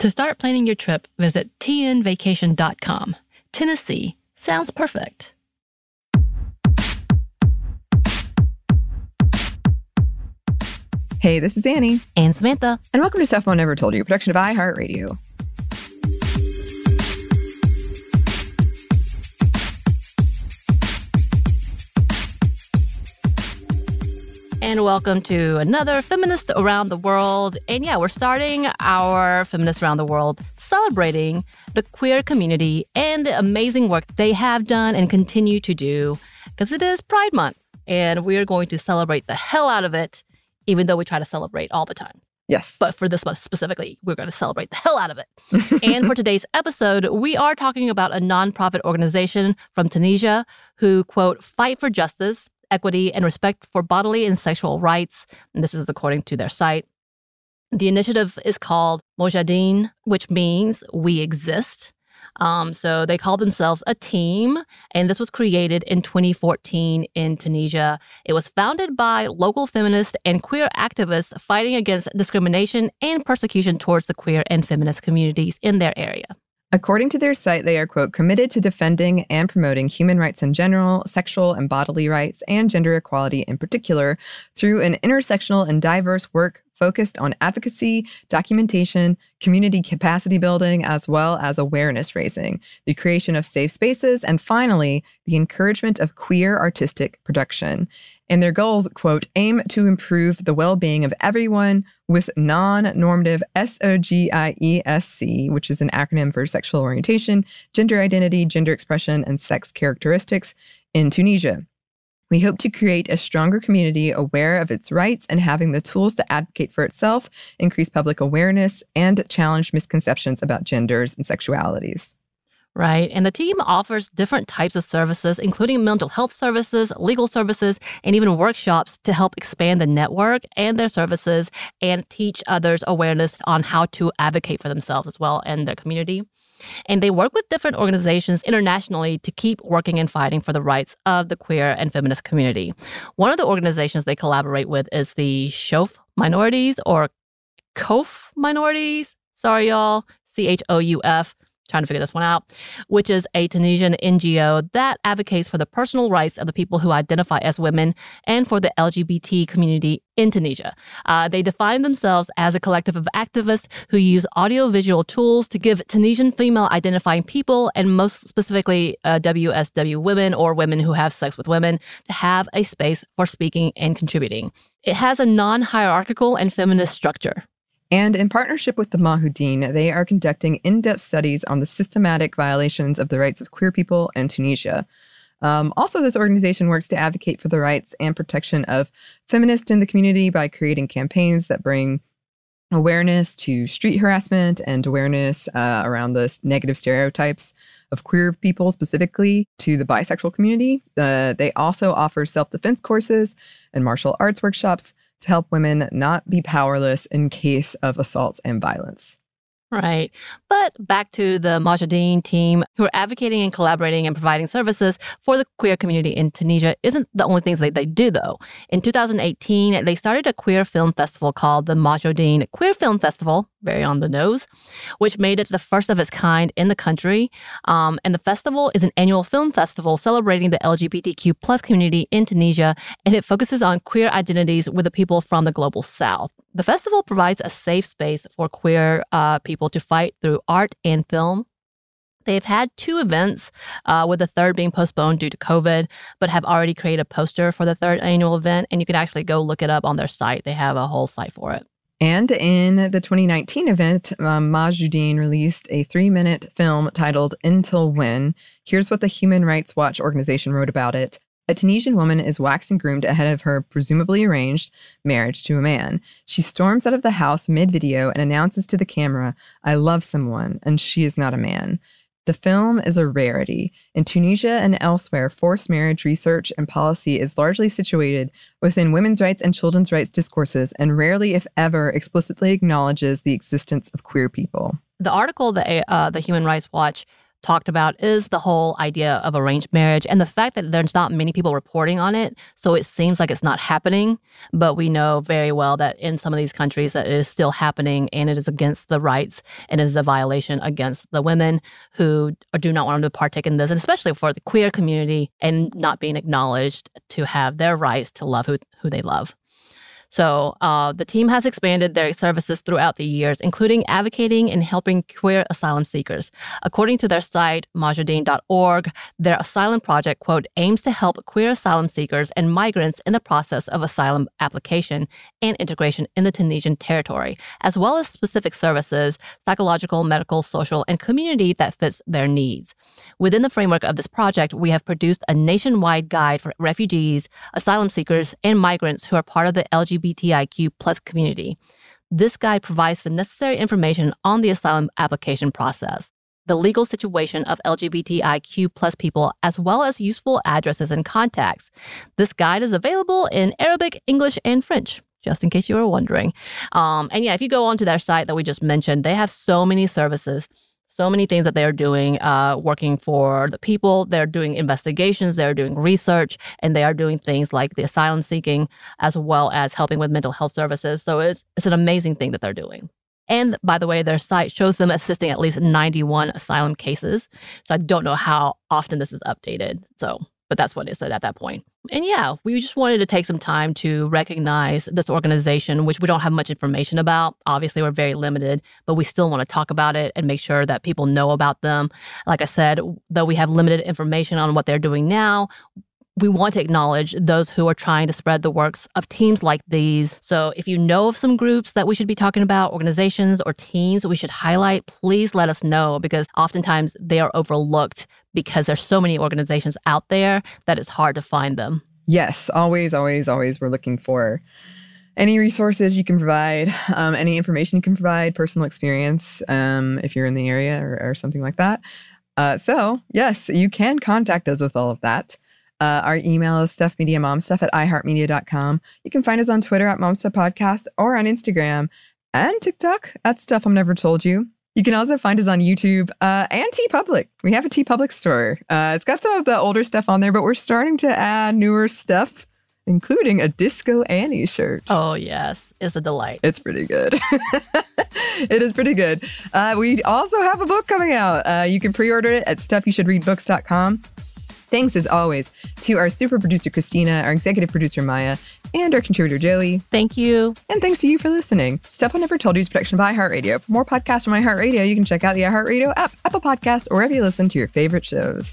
To start planning your trip, visit tnvacation.com. Tennessee sounds perfect. Hey, this is Annie, And Samantha, and welcome to Stuff Mom Never Told You, a production of iHeartRadio. And welcome to another Feminist Around the World. And yeah, we're starting our Feminist Around the World celebrating the queer community and the amazing work they have done and continue to do because it is Pride Month. And we are going to celebrate the hell out of it, even though we try to celebrate all the time. Yes. But for this month specifically, we're going to celebrate the hell out of it. and for today's episode, we are talking about a nonprofit organization from Tunisia who, quote, fight for justice, equity, and respect for bodily and sexual rights. And this is according to their site. The initiative is called Mawjoudin, which means we exist. Um, so they call themselves a team, and this was created in 2014 in Tunisia. It was founded by local feminist and queer activists fighting against discrimination and persecution towards the queer and feminist communities in their area. According to their site, they are, quote, committed to defending and promoting human rights in general, sexual and bodily rights, and gender equality in particular through an intersectional and diverse work focused on advocacy, documentation, community capacity building, as well as awareness raising, the creation of safe spaces, and finally, the encouragement of queer artistic production. And their goals, quote, aim to improve the well being of everyone with non normative SOGIESC, which is an acronym for sexual orientation, gender identity, gender expression, and sex characteristics in Tunisia. We hope to create a stronger community aware of its rights and having the tools to advocate for itself, increase public awareness, and challenge misconceptions about genders and sexualities. Right. And the team offers different types of services, including mental health services, legal services, and even workshops to help expand the network and their services and teach others awareness on how to advocate for themselves as well and their community. And they work with different organizations internationally to keep working and fighting for the rights of the queer and feminist community. One of the organizations they collaborate with is the Chouf Minorities or COF Minorities. Sorry, y'all. C H O U F trying to figure this one out, which is a Tunisian NGO that advocates for the personal rights of the people who identify as women and for the LGBT community in Tunisia. Uh, they define themselves as a collective of activists who use audiovisual tools to give Tunisian female identifying people, and most specifically uh, WSW women or women who have sex with women, to have a space for speaking and contributing. It has a non hierarchical and feminist structure. And in partnership with the Mawjoudin, they are conducting in depth studies on the systematic violations of the rights of queer people in Tunisia. Um, also, this organization works to advocate for the rights and protection of feminists in the community by creating campaigns that bring awareness to street harassment and awareness uh, around the negative stereotypes of queer people, specifically to the bisexual community. Uh, they also offer self defense courses and martial arts workshops to help women not be powerless in case of assaults and violence. Right. But back to the Mawjoudin team who are advocating and collaborating and providing services for the queer community in Tunisia isn't the only things that they do though. In 2018, they started a queer film festival called the Mawjoudin Queer Film Festival, very on the nose, which made it the first of its kind in the country. Um, and the festival is an annual film festival celebrating the LGBTQ plus community in Tunisia, and it focuses on queer identities with the people from the global south. The festival provides a safe space for queer uh, people to fight through art and film. They've had two events, uh, with the third being postponed due to COVID, but have already created a poster for the third annual event. And you can actually go look it up on their site. They have a whole site for it. And in the 2019 event, um, Mawjoudin released a three minute film titled Until When. Here's what the Human Rights Watch organization wrote about it. A Tunisian woman is waxed and groomed ahead of her presumably arranged marriage to a man. She storms out of the house mid video and announces to the camera, I love someone, and she is not a man. The film is a rarity. In Tunisia and elsewhere, forced marriage research and policy is largely situated within women's rights and children's rights discourses and rarely, if ever, explicitly acknowledges the existence of queer people. The article that uh, the Human Rights Watch talked about is the whole idea of arranged marriage and the fact that there's not many people reporting on it. So it seems like it's not happening. But we know very well that in some of these countries that it is still happening and it is against the rights and it is a violation against the women who do not want to partake in this, and especially for the queer community and not being acknowledged to have their rights to love who, who they love. So uh, the team has expanded their services throughout the years, including advocating and helping queer asylum seekers. According to their site, mawjoudin.org, their asylum project, quote, aims to help queer asylum seekers and migrants in the process of asylum application and integration in the Tunisian territory, as well as specific services, psychological, medical, social, and community that fits their needs. Within the framework of this project, we have produced a nationwide guide for refugees, asylum seekers, and migrants who are part of the LGBTIQ plus community. This guide provides the necessary information on the asylum application process, the legal situation of LGBTIQ plus people, as well as useful addresses and contacts. This guide is available in Arabic, English, and French just in case you were wondering. Um, and yeah, if you go onto their site that we just mentioned, they have so many services so many things that they are doing, uh, working for the people. They're doing investigations, they're doing research, and they are doing things like the asylum seeking, as well as helping with mental health services. So it's it's an amazing thing that they're doing. And by the way, their site shows them assisting at least 91 asylum cases. So I don't know how often this is updated. So but that's what it said at that point. And yeah, we just wanted to take some time to recognize this organization, which we don't have much information about. Obviously, we're very limited, but we still want to talk about it and make sure that people know about them. Like I said, though we have limited information on what they're doing now, we want to acknowledge those who are trying to spread the works of teams like these. So if you know of some groups that we should be talking about, organizations or teams we should highlight, please let us know because oftentimes they are overlooked because there's so many organizations out there that it's hard to find them. Yes, always, always, always we're looking for any resources you can provide, um, any information you can provide, personal experience um, if you're in the area or, or something like that. Uh, so, yes, you can contact us with all of that. Uh, our email is stuffmediamomstuff at iheartmedia.com. You can find us on Twitter at momstuffpodcast or on Instagram and TikTok at Stuff Mom Never Told You. You can also find us on YouTube uh, and TeePublic. We have a TeePublic store. Uh, it's got some of the older stuff on there, but we're starting to add newer stuff, including a Disco Annie shirt. Oh, yes. It's a delight. It's pretty good. it is pretty good. Uh, we also have a book coming out. Uh, you can pre order it at stuffyoushouldreadbooks.com. Thanks as always to our super producer, Christina, our executive producer, Maya, and our contributor, Joey. Thank you. And thanks to you for listening. Stuff I Never Told You is production by iHeartRadio. For more podcasts from iHeartRadio, you can check out the iHeartRadio app, Apple Podcasts, or wherever you listen to your favorite shows.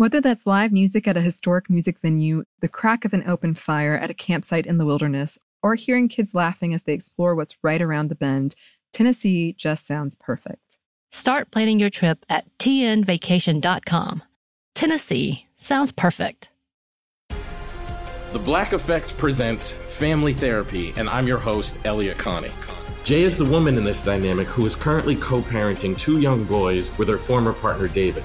Whether that's live music at a historic music venue, the crack of an open fire at a campsite in the wilderness, or hearing kids laughing as they explore what's right around the bend, Tennessee just sounds perfect. Start planning your trip at tnvacation.com. Tennessee sounds perfect. The Black Effect presents Family Therapy, and I'm your host, Elliot Connie. Jay is the woman in this dynamic who is currently co parenting two young boys with her former partner, David.